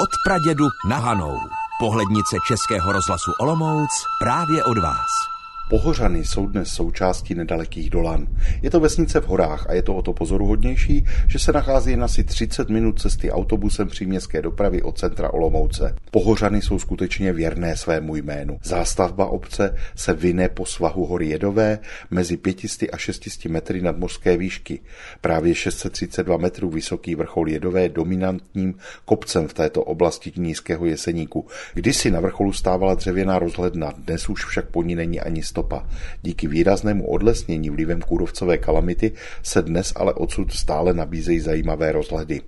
Od pradědu na Hanou. Pohlednice Českého rozhlasu Olomouc právě od vás. Pohořany jsou dnes součástí nedalekých Dolan. Je to vesnice v horách a je to o to pozoruhodnější, že se nachází jen asi 30 minut cesty autobusem příměstské dopravy od centra Olomouce. Pohořany jsou skutečně věrné svému jménu. Zástavba obce se vyne po svahu hory Jedové mezi 500 a 600 metry nadmořské výšky. Právě 632 metrů vysoký vrchol Jedové je dominantním kopcem v této oblasti nízkého jeseníku. Kdysi na vrcholu stávala dřevěná rozhledna, dnes už však po ní není ani stopa. Díky výraznému odlesnění vlivem kůrovcové kalamity se dnes ale odsud stále nabízejí zajímavé rozhledy.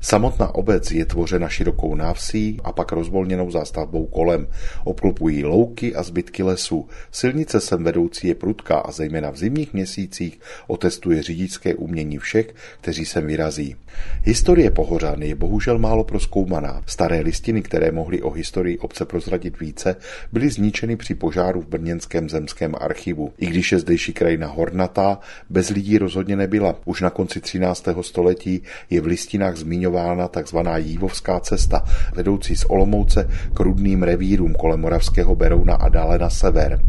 Samotná obec je tvořena širokou návsí a pak rozvolněnou zástavbou kolem. Obklopují louky a zbytky lesů. Silnice sem vedoucí je prudká a zejména v zimních měsících otestuje řidičské umění všech, kteří sem vyrazí. Historie Pohořany je bohužel málo proskoumaná. Staré listiny, které mohly o historii obce prozradit více, byly zničeny při požáru v Brněnském zemském archivu. I když je zdejší krajina hornatá, bez lidí rozhodně nebyla. Už na konci 13. století je v listinách zmiňována tzv. Jívovská cesta, vedoucí z Olomouce k rudným revírům kolem Moravského Berouna a dále na sever.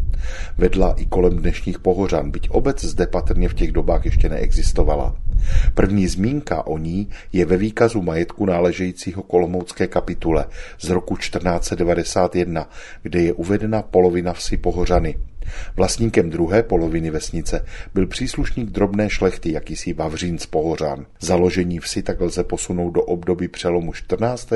Vedla i kolem dnešních Pohořan, byť obec zde patrně v těch dobách ještě neexistovala. První zmínka o ní je ve výkazu majetku náležejícího Kolomoucké kapitule z roku 1491, kde je uvedena polovina vsi Pohořany. Vlastníkem druhé poloviny vesnice byl příslušník drobné šlechty, jakýsi Vavřín z Pohořan. Založení vsi tak lze posunout do období přelomu 14.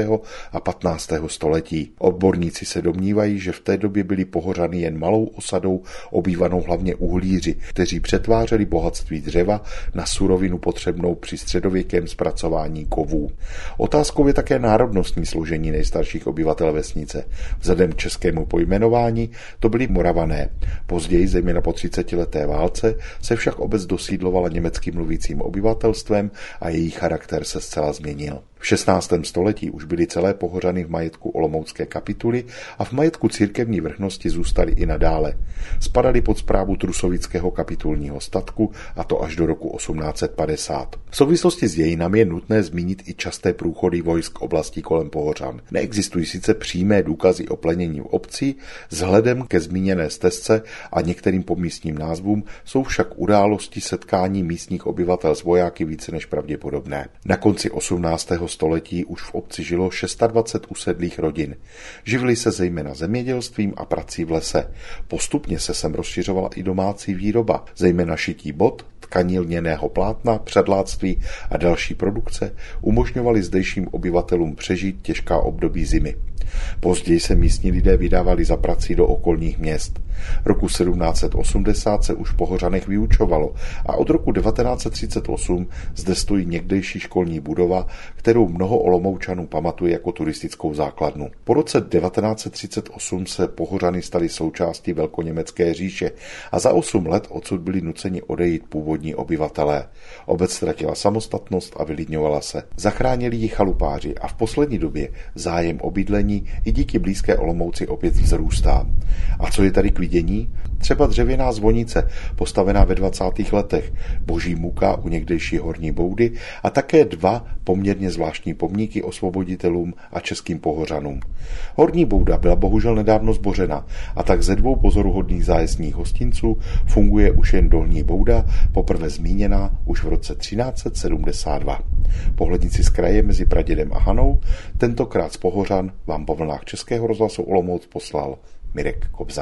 a 15. století. Odborníci se domnívají, že v té době byli Pohořany jen malou osadou obývanou hlavně uhlíři, kteří přetvářeli bohatství dřeva na surovinu potřebnou při středověkém zpracování kovů. Otázkou je také národnostní složení nejstarších obyvatel vesnice. Vzhledem k českému pojmenování to byli Moravané. Později, zejména po 30 leté válce, se však obec dosídlovala německým mluvícím obyvatelstvem a její charakter se zcela změnil. V 16. století už byly celé pohořany v majetku Olomoucké kapituly a v majetku církevní vrchnosti zůstaly i nadále. Spadaly pod zprávu Trusovického kapitulního statku a to až do roku 1850. V souvislosti s dějinami je nutné zmínit i časté průchody vojsk oblastí kolem Pohořan. Neexistují sice přímé důkazy o plenění v obci, vzhledem ke zmíněné stezce a některým pomístním názvům jsou však události setkání místních obyvatel s vojáky více než pravděpodobné. Na konci 18 století už v obci žilo 26 usedlých rodin. Živili se zejména zemědělstvím a prací v lese. Postupně se sem rozšiřovala i domácí výroba, zejména šití bot, tkaní lněného plátna, předláctví a další produkce umožňovaly zdejším obyvatelům přežít těžká období zimy. Později se místní lidé vydávali za prací do okolních měst. Roku 1780 se už po Hořanech vyučovalo a od roku 1938 zde stojí někdejší školní budova, kterou mnoho Olomoučanů pamatuje jako turistickou základnu. Po roce 1938 se Pohořany staly součástí Velkoněmecké říše a za 8 let odsud byli nuceni odejít původní obyvatelé. Obec ztratila samostatnost a vylidňovala se. Zachránili ji chalupáři a v poslední době zájem o bydlení i díky blízké Olomouci opět vzrůstá. A co je tady k vidění? Třeba dřevěná zvonice, postavená ve 20. letech, boží muka u někdejší horní boudy a také dva poměrně zvláštní pomníky osvoboditelům a českým pohořanům. Horní bouda byla bohužel nedávno zbořena a tak ze dvou pozoruhodných zájezdních hostinců funguje už jen dolní bouda, poprvé zmíněná už v roce 1372. Pohlednici z kraje mezi Pradědem a Hanou, tentokrát z Pohořan vám po vlnách Českého rozhlasu Olomouc poslal Mirek Kobza.